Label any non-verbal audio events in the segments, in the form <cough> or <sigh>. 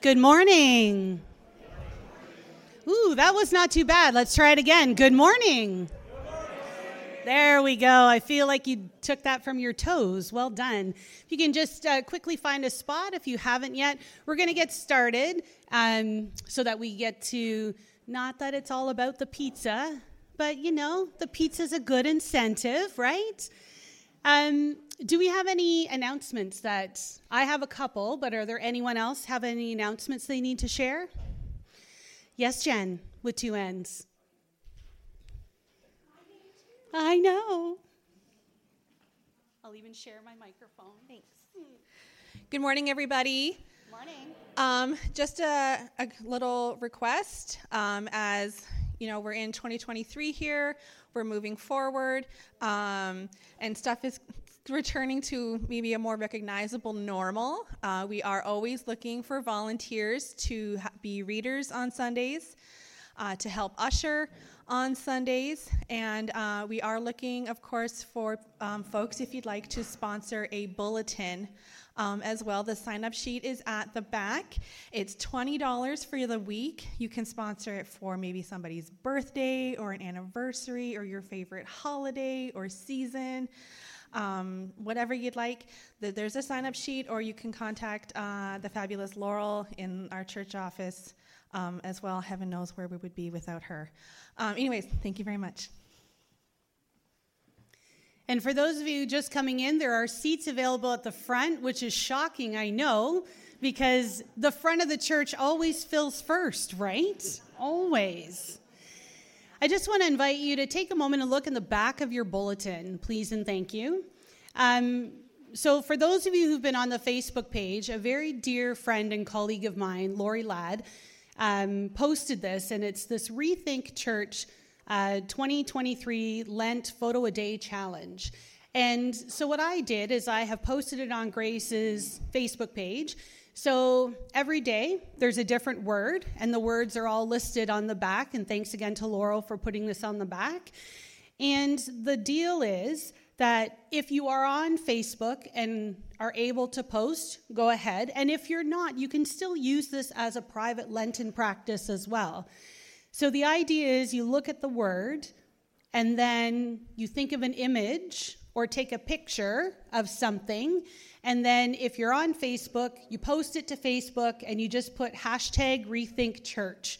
Good morning. Ooh, that was not too bad. Let's try it again. Good morning. There we go. I feel like you took that from your toes. Well done. If you can just uh, quickly find a spot if you haven't yet, we're going to get started um, so that we get to, not that it's all about the pizza, but you know, the pizza's a good incentive, right? Um, do we have any announcements that I have a couple, but are there anyone else have any announcements they need to share? Yes, Jen, with two ends. I know. I'll even share my microphone. Thanks. Good morning, everybody. Morning. Um, just a, a, little request um, as you know we're in 2023 here we're moving forward um, and stuff is returning to maybe a more recognizable normal uh, we are always looking for volunteers to ha- be readers on sundays uh, to help usher on Sundays. And uh, we are looking, of course, for um, folks if you'd like to sponsor a bulletin. Um, as well, the sign up sheet is at the back. It's $20 for the week. You can sponsor it for maybe somebody's birthday or an anniversary or your favorite holiday or season. Um, whatever you'd like. There's a sign up sheet, or you can contact uh, the fabulous Laurel in our church office um, as well. Heaven knows where we would be without her. Um, anyways, thank you very much. And for those of you just coming in, there are seats available at the front, which is shocking, I know, because the front of the church always fills first, right? Always. I just want to invite you to take a moment and look in the back of your bulletin, please and thank you. Um, so, for those of you who've been on the Facebook page, a very dear friend and colleague of mine, Lori Ladd, um, posted this, and it's this Rethink Church uh, 2023 Lent Photo a Day Challenge. And so, what I did is I have posted it on Grace's Facebook page. So, every day there's a different word, and the words are all listed on the back. And thanks again to Laurel for putting this on the back. And the deal is that if you are on Facebook and are able to post, go ahead. And if you're not, you can still use this as a private Lenten practice as well. So the idea is you look at the word and then you think of an image or take a picture of something. And then if you're on Facebook, you post it to Facebook and you just put hashtag rethink church.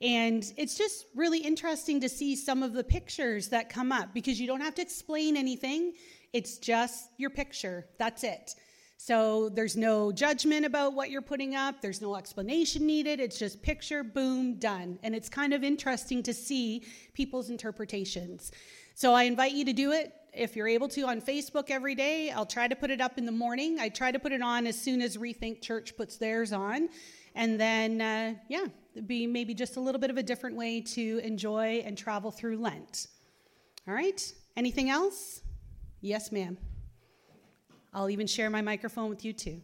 And it's just really interesting to see some of the pictures that come up because you don't have to explain anything. It's just your picture. That's it. So there's no judgment about what you're putting up, there's no explanation needed. It's just picture, boom, done. And it's kind of interesting to see people's interpretations. So I invite you to do it if you're able to on Facebook every day. I'll try to put it up in the morning. I try to put it on as soon as Rethink Church puts theirs on. And then, uh, yeah, be maybe just a little bit of a different way to enjoy and travel through Lent. All right? Anything else? Yes, ma'am. I'll even share my microphone with you too.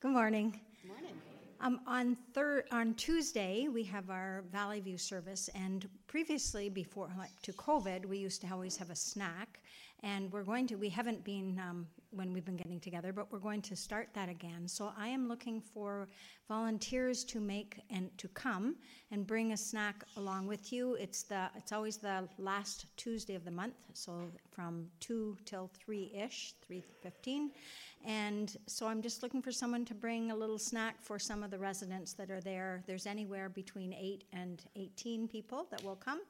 Good morning. Good morning. Um, on third, on Tuesday, we have our Valley View service, and previously, before like to COVID, we used to always have a snack, and we're going to. We haven't been um, when we've been getting together, but we're going to start that again. So I am looking for volunteers to make and to come and bring a snack along with you. It's the it's always the last Tuesday of the month, so from two till three ish, three fifteen. And so I'm just looking for someone to bring a little snack for some of the residents that are there. There's anywhere between eight and 18 people that will come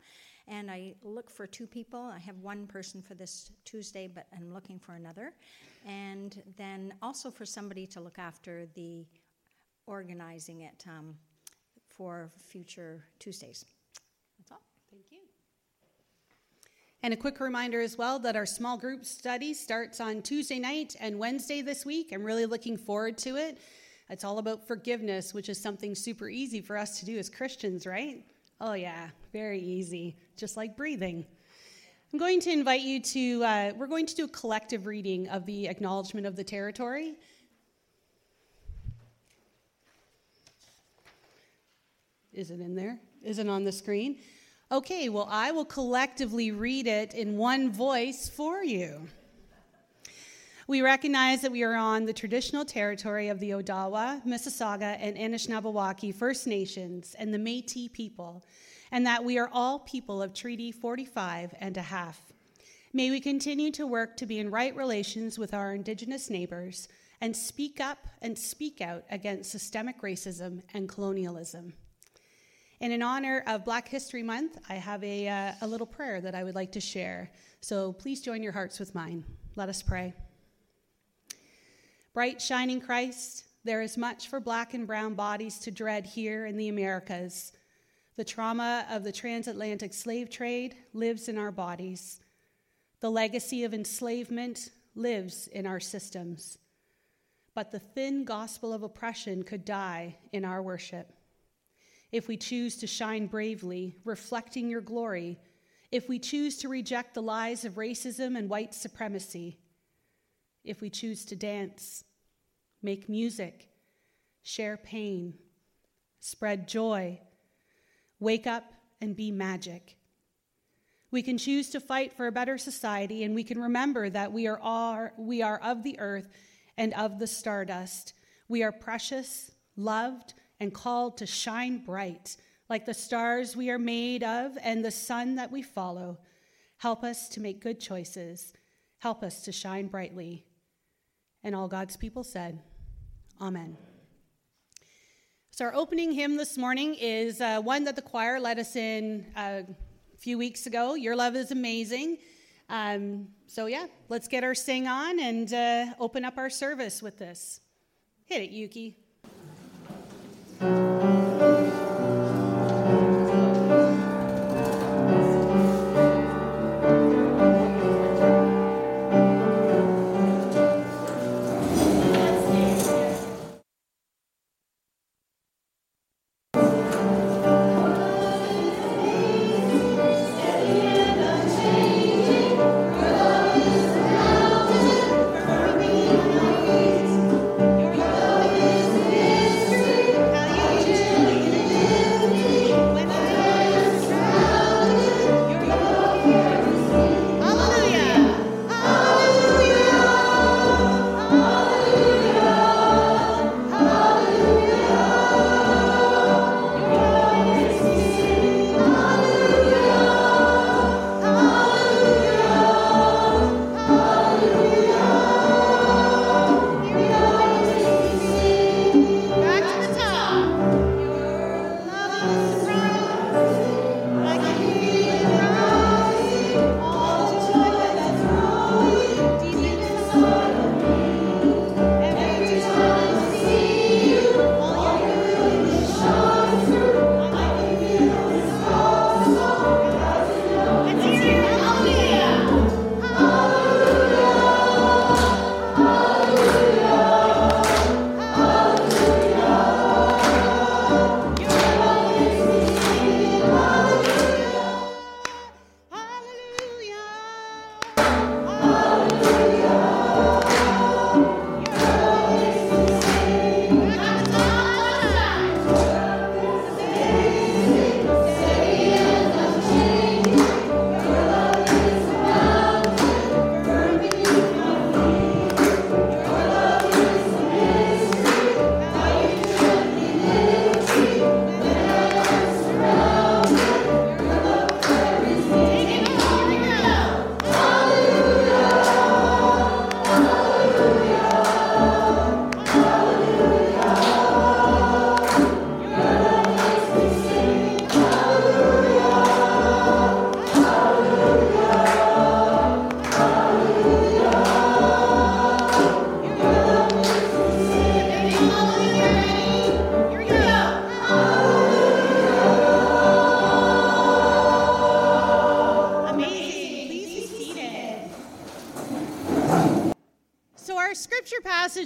and I look for two people. I have one person for this Tuesday, but I'm looking for another. And then also for somebody to look after the organizing it um, for future Tuesdays. That's all. Thank you. And a quick reminder as well that our small group study starts on Tuesday night and Wednesday this week. I'm really looking forward to it. It's all about forgiveness, which is something super easy for us to do as Christians, right? Oh, yeah, very easy, just like breathing. I'm going to invite you to, uh, we're going to do a collective reading of the Acknowledgement of the Territory. Is it in there? Is it on the screen? Okay, well, I will collectively read it in one voice for you. We recognize that we are on the traditional territory of the Odawa, Mississauga, and Anishinaabewaki First Nations and the Metis people, and that we are all people of Treaty 45 and a half. May we continue to work to be in right relations with our Indigenous neighbors and speak up and speak out against systemic racism and colonialism. And in honor of Black History Month, I have a, uh, a little prayer that I would like to share. So please join your hearts with mine. Let us pray. Bright, shining Christ, there is much for black and brown bodies to dread here in the Americas. The trauma of the transatlantic slave trade lives in our bodies. The legacy of enslavement lives in our systems. But the thin gospel of oppression could die in our worship. If we choose to shine bravely, reflecting your glory, if we choose to reject the lies of racism and white supremacy, if we choose to dance, make music, share pain, spread joy, wake up and be magic. We can choose to fight for a better society, and we can remember that we are, all, we are of the earth and of the stardust. We are precious, loved, and called to shine bright, like the stars we are made of and the sun that we follow. Help us to make good choices. Help us to shine brightly. And all God's people said, Amen. So, our opening hymn this morning is uh, one that the choir led us in uh, a few weeks ago. Your love is amazing. Um, so, yeah, let's get our sing on and uh, open up our service with this. Hit it, Yuki.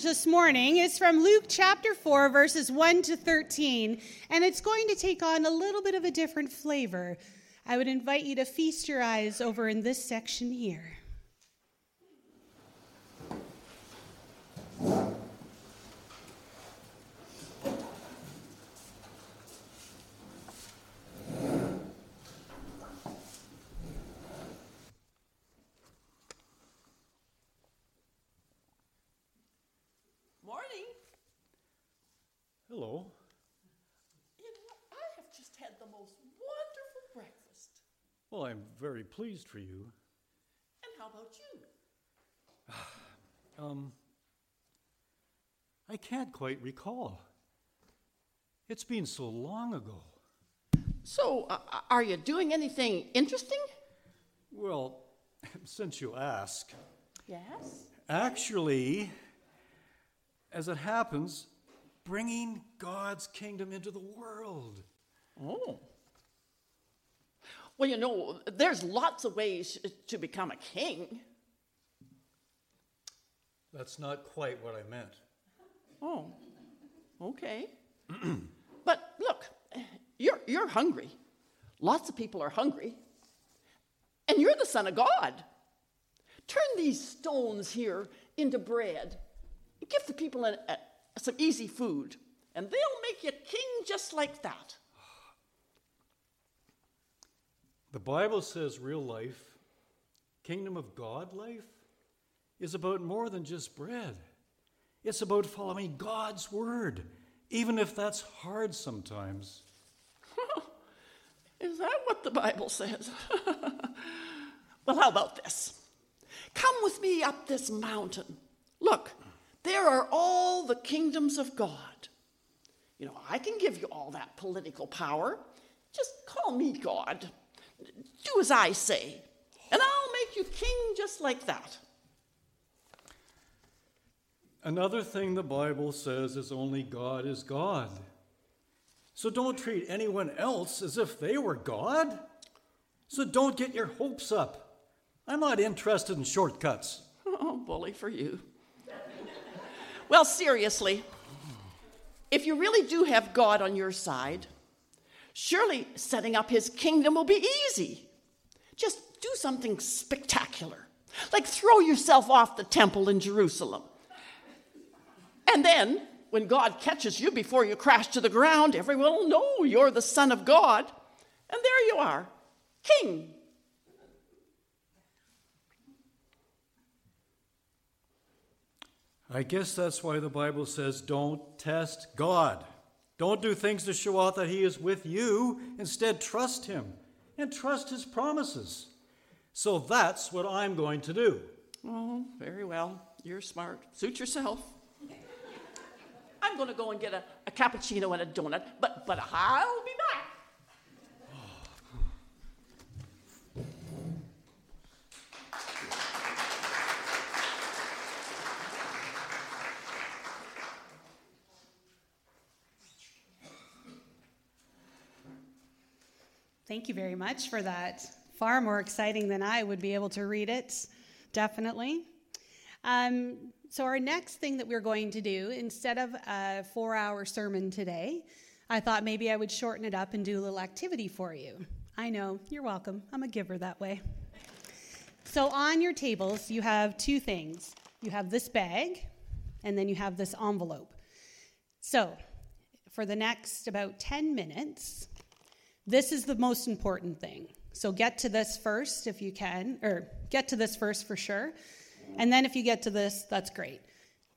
This morning is from Luke chapter 4, verses 1 to 13, and it's going to take on a little bit of a different flavor. I would invite you to feast your eyes over in this section here. Hello. You know, I have just had the most wonderful breakfast. Well, I'm very pleased for you. And how about you? <sighs> Um, I can't quite recall. It's been so long ago. So, uh, are you doing anything interesting? Well, <laughs> since you ask, Yes. actually, as it happens, bringing God's kingdom into the world. Oh. Well, you know, there's lots of ways to become a king. That's not quite what I meant. Oh, okay. <clears throat> but look, you're, you're hungry. Lots of people are hungry. And you're the Son of God. Turn these stones here into bread. Give the people an, a, some easy food, and they'll make you king just like that. The Bible says real life, kingdom of God life, is about more than just bread. It's about following God's word, even if that's hard sometimes. <laughs> Is that what the Bible says? <laughs> well, how about this? Come with me up this mountain. Look, there are all the kingdoms of God. You know, I can give you all that political power. Just call me God. Do as I say, and I'll make you king just like that. Another thing the Bible says is only God is God. So don't treat anyone else as if they were God. So don't get your hopes up. I'm not interested in shortcuts. <laughs> Oh, bully for you. Well, seriously, if you really do have God on your side, surely setting up his kingdom will be easy. Just do something spectacular, like throw yourself off the temple in Jerusalem. And then, when God catches you before you crash to the ground, everyone will know you're the Son of God. And there you are, King. I guess that's why the Bible says don't test God. Don't do things to show off that He is with you. Instead, trust Him and trust His promises. So that's what I'm going to do. Oh, very well. You're smart. Suit yourself. I'm going to go and get a, a cappuccino and a donut, but, but I'll be back. Thank you very much for that. Far more exciting than I would be able to read it, definitely. Um, so, our next thing that we're going to do, instead of a four hour sermon today, I thought maybe I would shorten it up and do a little activity for you. I know, you're welcome. I'm a giver that way. So, on your tables, you have two things you have this bag, and then you have this envelope. So, for the next about 10 minutes, this is the most important thing. So get to this first if you can, or get to this first for sure. And then if you get to this, that's great.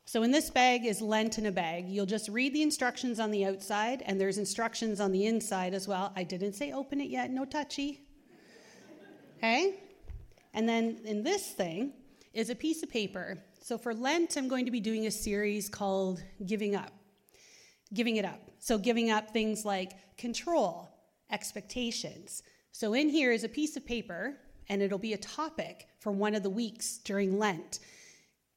So in this bag is Lent in a bag. You'll just read the instructions on the outside, and there's instructions on the inside as well. I didn't say open it yet, no touchy. Okay? And then in this thing is a piece of paper. So for Lent, I'm going to be doing a series called Giving Up. Giving it up. So giving up things like control, expectations. So, in here is a piece of paper, and it'll be a topic for one of the weeks during Lent.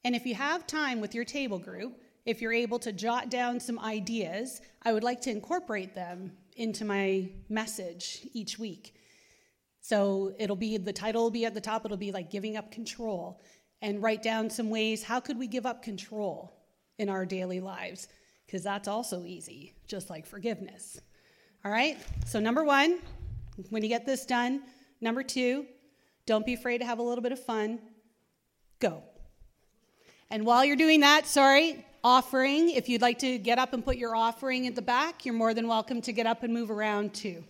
And if you have time with your table group, if you're able to jot down some ideas, I would like to incorporate them into my message each week. So, it'll be the title will be at the top, it'll be like giving up control, and write down some ways how could we give up control in our daily lives? Because that's also easy, just like forgiveness. All right? So, number one, when you get this done, number two, don't be afraid to have a little bit of fun. Go. And while you're doing that, sorry, offering, if you'd like to get up and put your offering at the back, you're more than welcome to get up and move around too.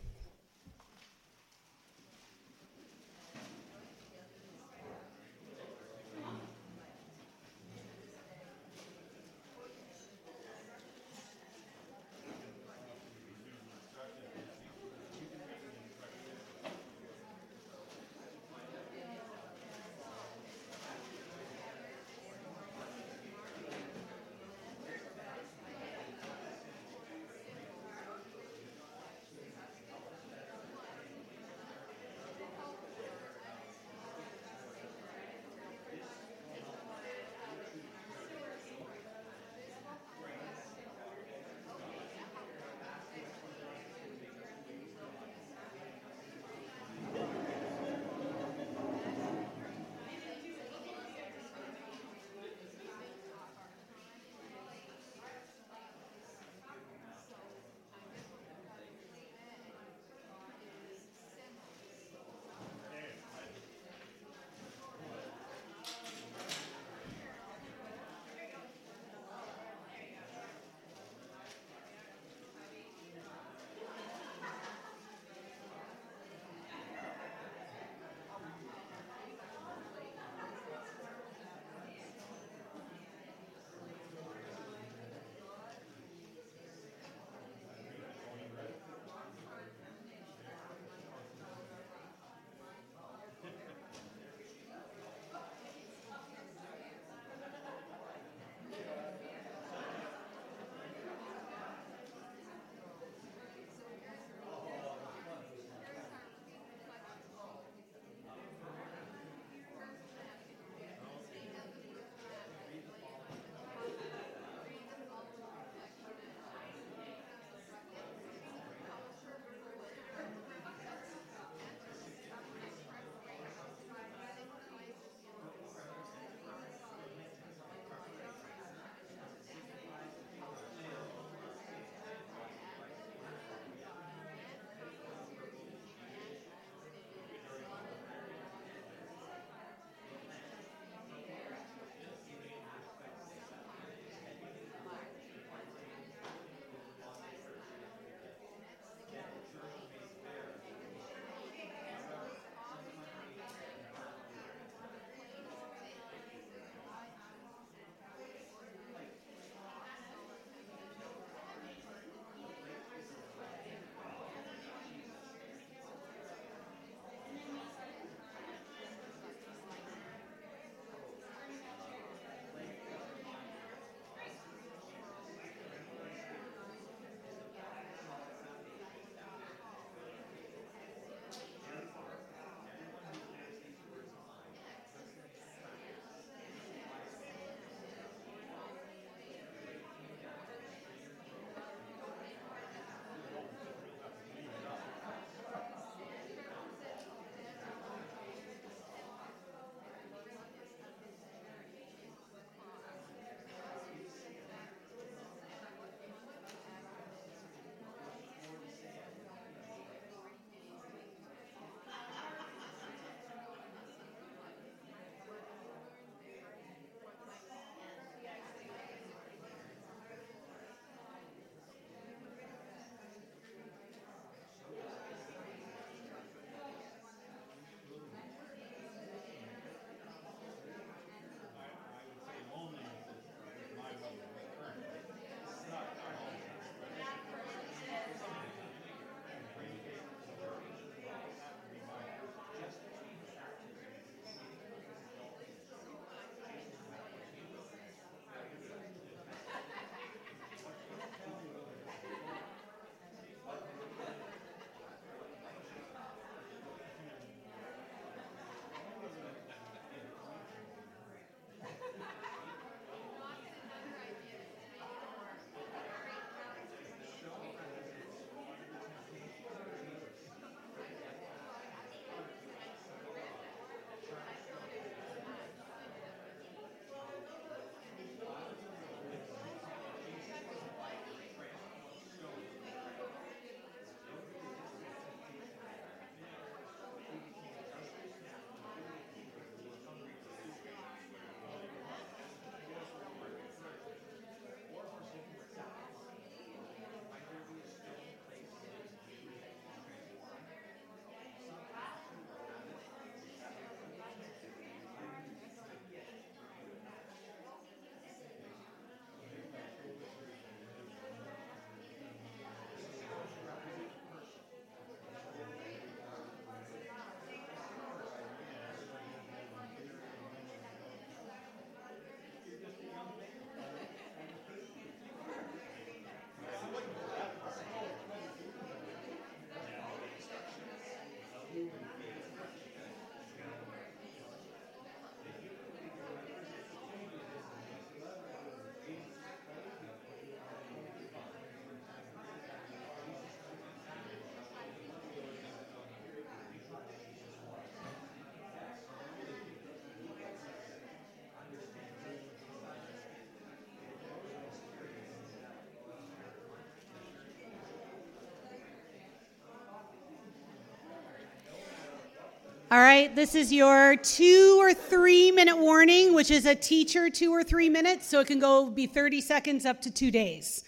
All right, this is your two or three minute warning, which is a teacher two or three minutes, so it can go be 30 seconds up to two days.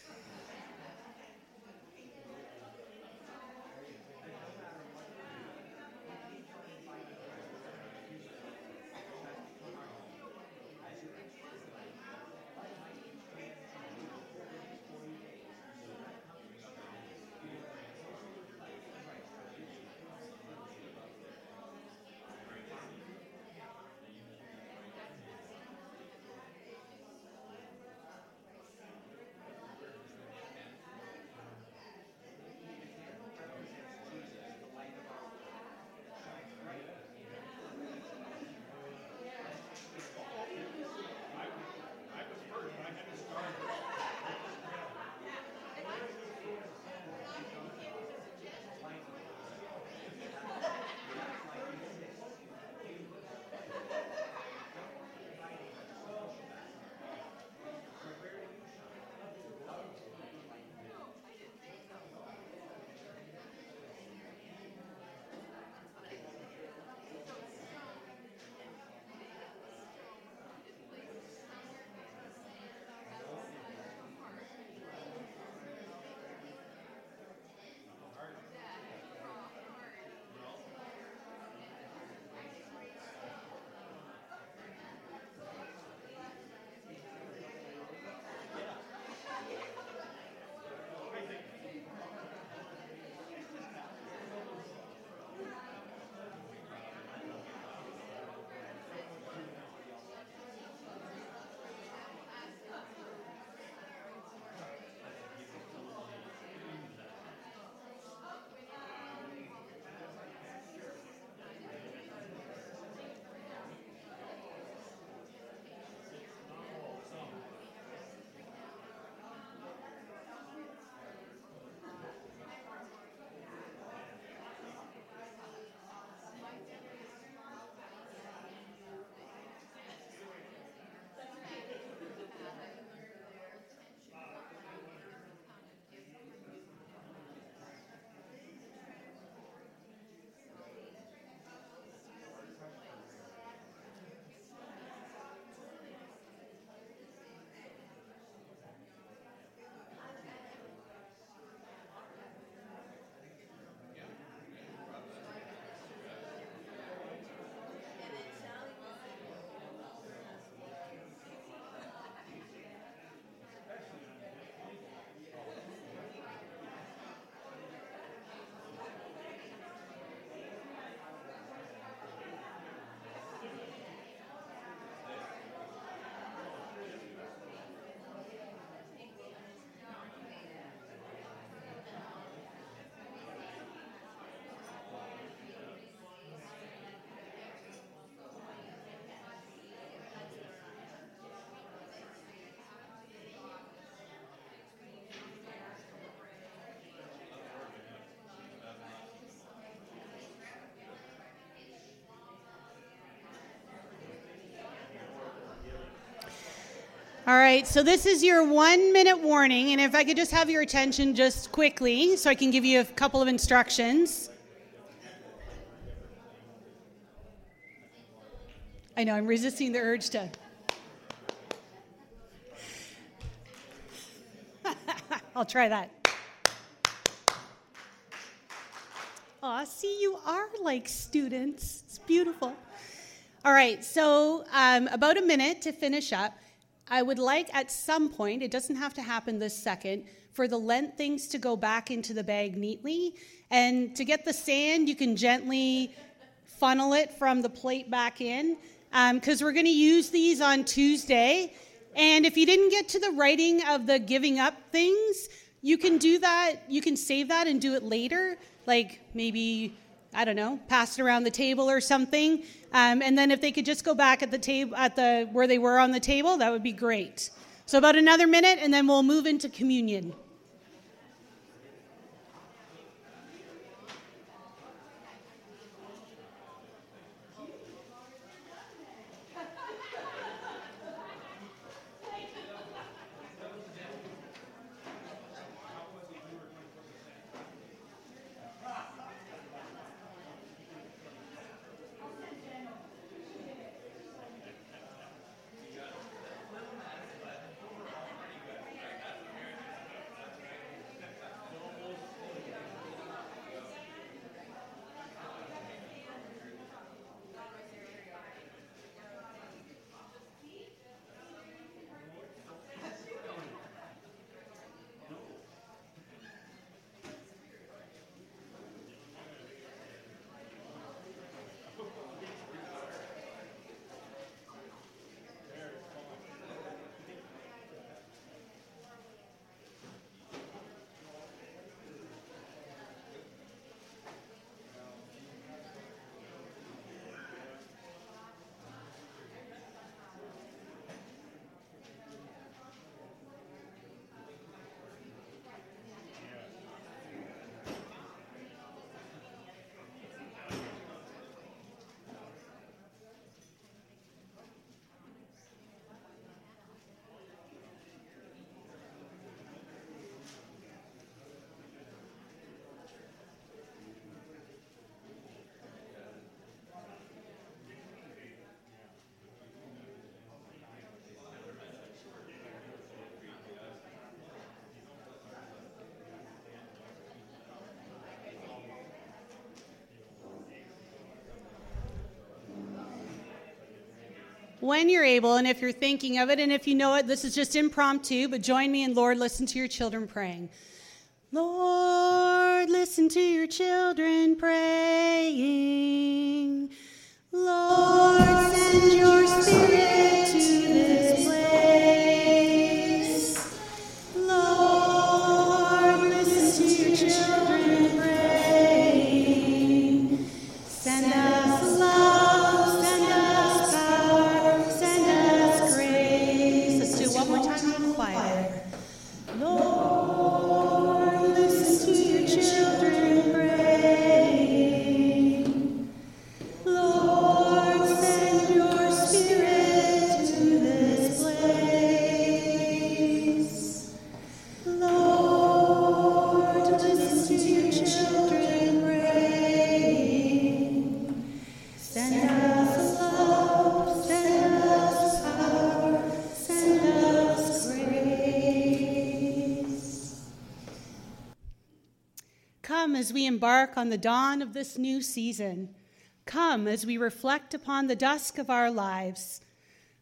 All right, so this is your one minute warning, and if I could just have your attention just quickly so I can give you a couple of instructions. I know, I'm resisting the urge to. <laughs> I'll try that. Aw, see, you are like students. It's beautiful. All right, so um, about a minute to finish up. I would like at some point, it doesn't have to happen this second, for the lent things to go back into the bag neatly. And to get the sand, you can gently funnel it from the plate back in because um, we're going to use these on Tuesday. And if you didn't get to the writing of the giving up things, you can do that. You can save that and do it later, like maybe I don't know, pass it around the table or something. Um, and then if they could just go back at the table at the where they were on the table, that would be great. So about another minute, and then we'll move into communion. When you're able, and if you're thinking of it, and if you know it, this is just impromptu, but join me in Lord, listen to your children praying. Lord, listen to your children praying. Lord, send your spirit embark on the dawn of this new season. Come as we reflect upon the dusk of our lives.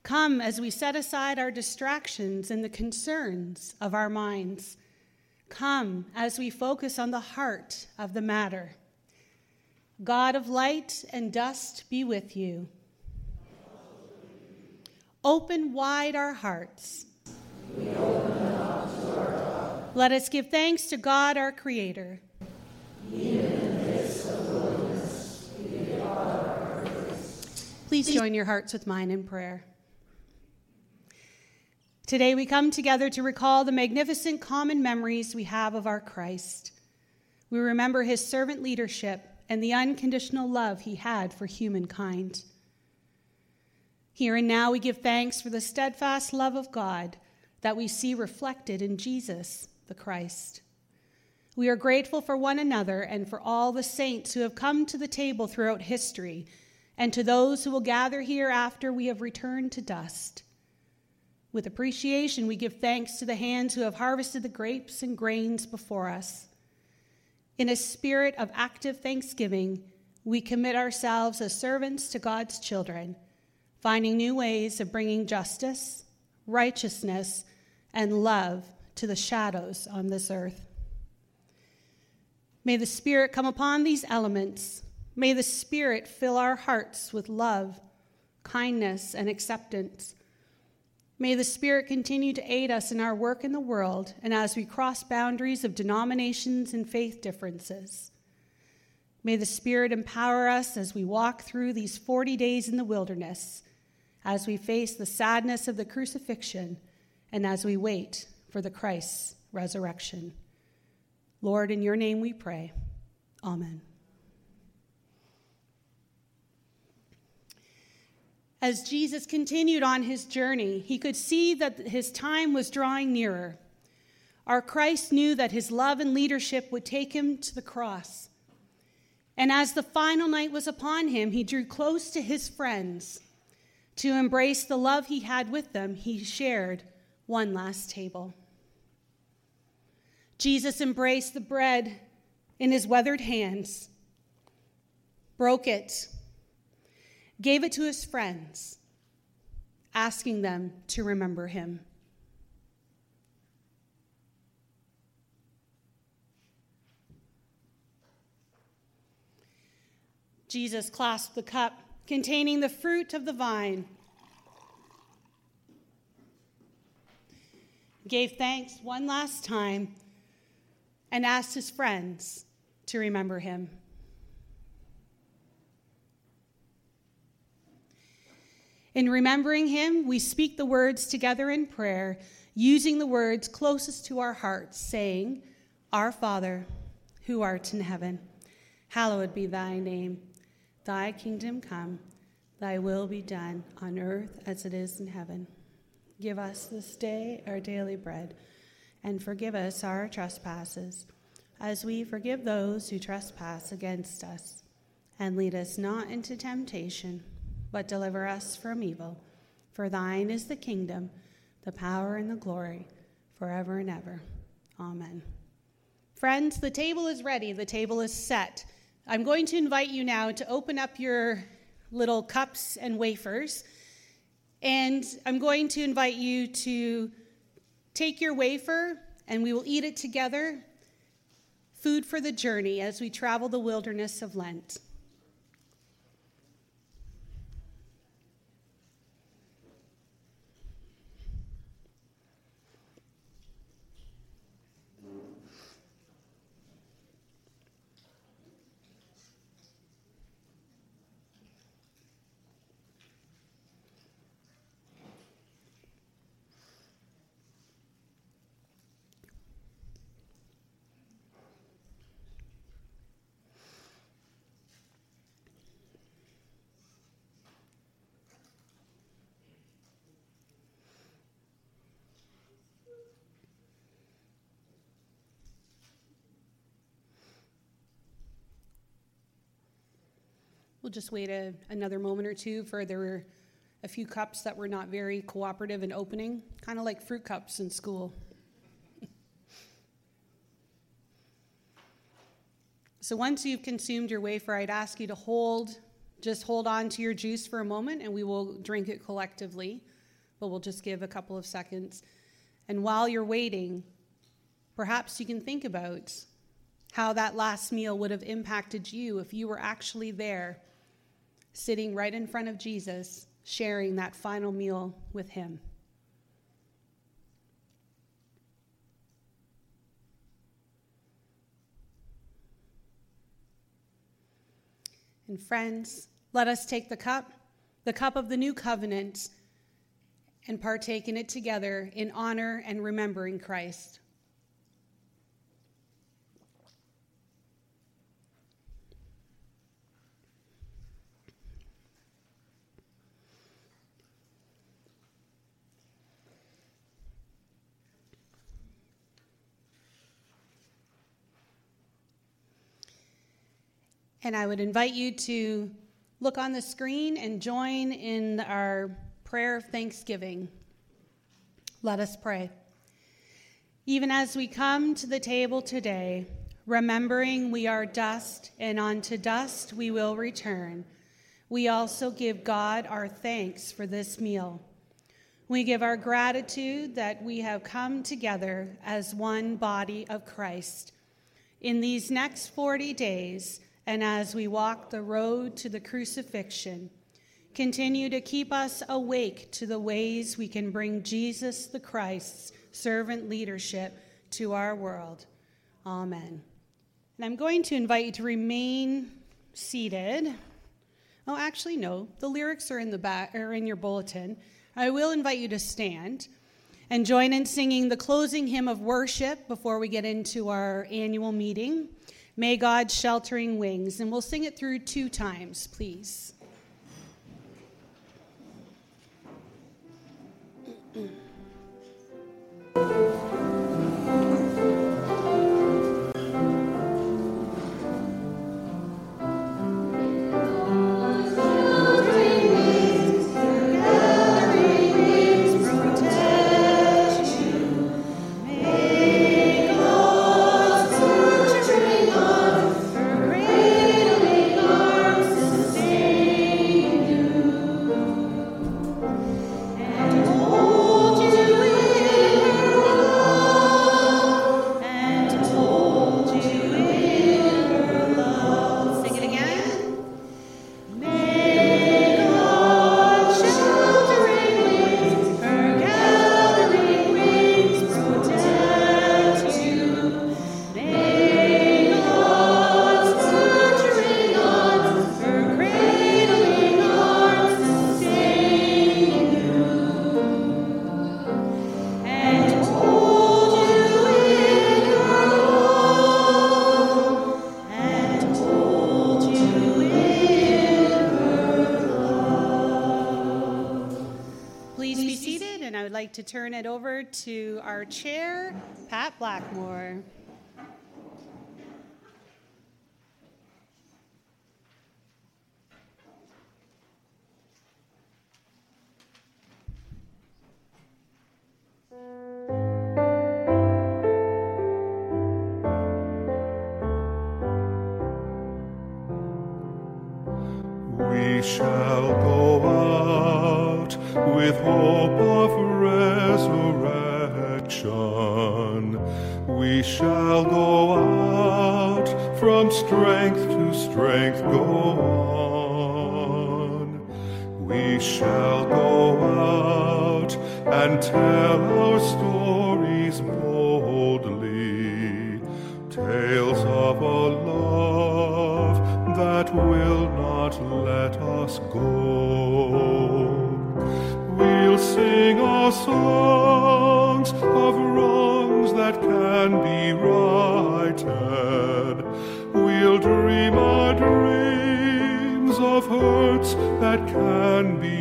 Come as we set aside our distractions and the concerns of our minds. Come as we focus on the heart of the matter. God of light and dust be with you. Open wide our hearts. Let us give thanks to God our Creator. Please join your hearts with mine in prayer. Today we come together to recall the magnificent common memories we have of our Christ. We remember his servant leadership and the unconditional love he had for humankind. Here and now we give thanks for the steadfast love of God that we see reflected in Jesus, the Christ. We are grateful for one another and for all the saints who have come to the table throughout history, and to those who will gather here after we have returned to dust. With appreciation, we give thanks to the hands who have harvested the grapes and grains before us. In a spirit of active thanksgiving, we commit ourselves as servants to God's children, finding new ways of bringing justice, righteousness, and love to the shadows on this earth. May the Spirit come upon these elements. May the Spirit fill our hearts with love, kindness, and acceptance. May the Spirit continue to aid us in our work in the world and as we cross boundaries of denominations and faith differences. May the Spirit empower us as we walk through these 40 days in the wilderness, as we face the sadness of the crucifixion, and as we wait for the Christ's resurrection. Lord, in your name we pray. Amen. As Jesus continued on his journey, he could see that his time was drawing nearer. Our Christ knew that his love and leadership would take him to the cross. And as the final night was upon him, he drew close to his friends. To embrace the love he had with them, he shared one last table. Jesus embraced the bread in his weathered hands, broke it, gave it to his friends, asking them to remember him. Jesus clasped the cup containing the fruit of the vine, gave thanks one last time, and asked his friends to remember him. In remembering him, we speak the words together in prayer, using the words closest to our hearts, saying, Our Father, who art in heaven, hallowed be thy name. Thy kingdom come, thy will be done on earth as it is in heaven. Give us this day our daily bread, and forgive us our trespasses, as we forgive those who trespass against us. And lead us not into temptation, but deliver us from evil. For thine is the kingdom, the power, and the glory, forever and ever. Amen. Friends, the table is ready, the table is set. I'm going to invite you now to open up your little cups and wafers. And I'm going to invite you to take your wafer and we will eat it together. Food for the journey as we travel the wilderness of Lent. Just wait a, another moment or two for there were a few cups that were not very cooperative in opening, kind of like fruit cups in school. <laughs> so once you've consumed your wafer, I'd ask you to hold, just hold on to your juice for a moment and we will drink it collectively, but we'll just give a couple of seconds. And while you're waiting, perhaps you can think about how that last meal would have impacted you if you were actually there sitting right in front of Jesus, sharing that final meal with him. And friends, let us take the cup, the cup of the new covenant, and partake in it together in honor and remembering Christ. And I would invite you to look on the screen and join in our prayer of thanksgiving. Let us pray. Even as we come to the table today, remembering we are dust and unto dust we will return, we also give God our thanks for this meal. We give our gratitude that we have come together as one body of Christ. In these next 40 days, and as we walk the road to the crucifixion, continue to keep us awake to the ways we can bring Jesus the Christ's servant leadership to our world. Amen. And I'm going to invite you to remain seated. Oh, actually, no. The lyrics are in the back or in your bulletin. I will invite you to stand and join in singing the closing hymn of worship before we get into our annual meeting. May God's sheltering wings. And we'll sing it through two times, please. <clears throat> to turn it over to our chair, Pat Blackmore. Shall shall go out from strength to strength, go on. We shall go out and tell our stories boldly, tales of a love that will not let us go. We'll sing our songs that can be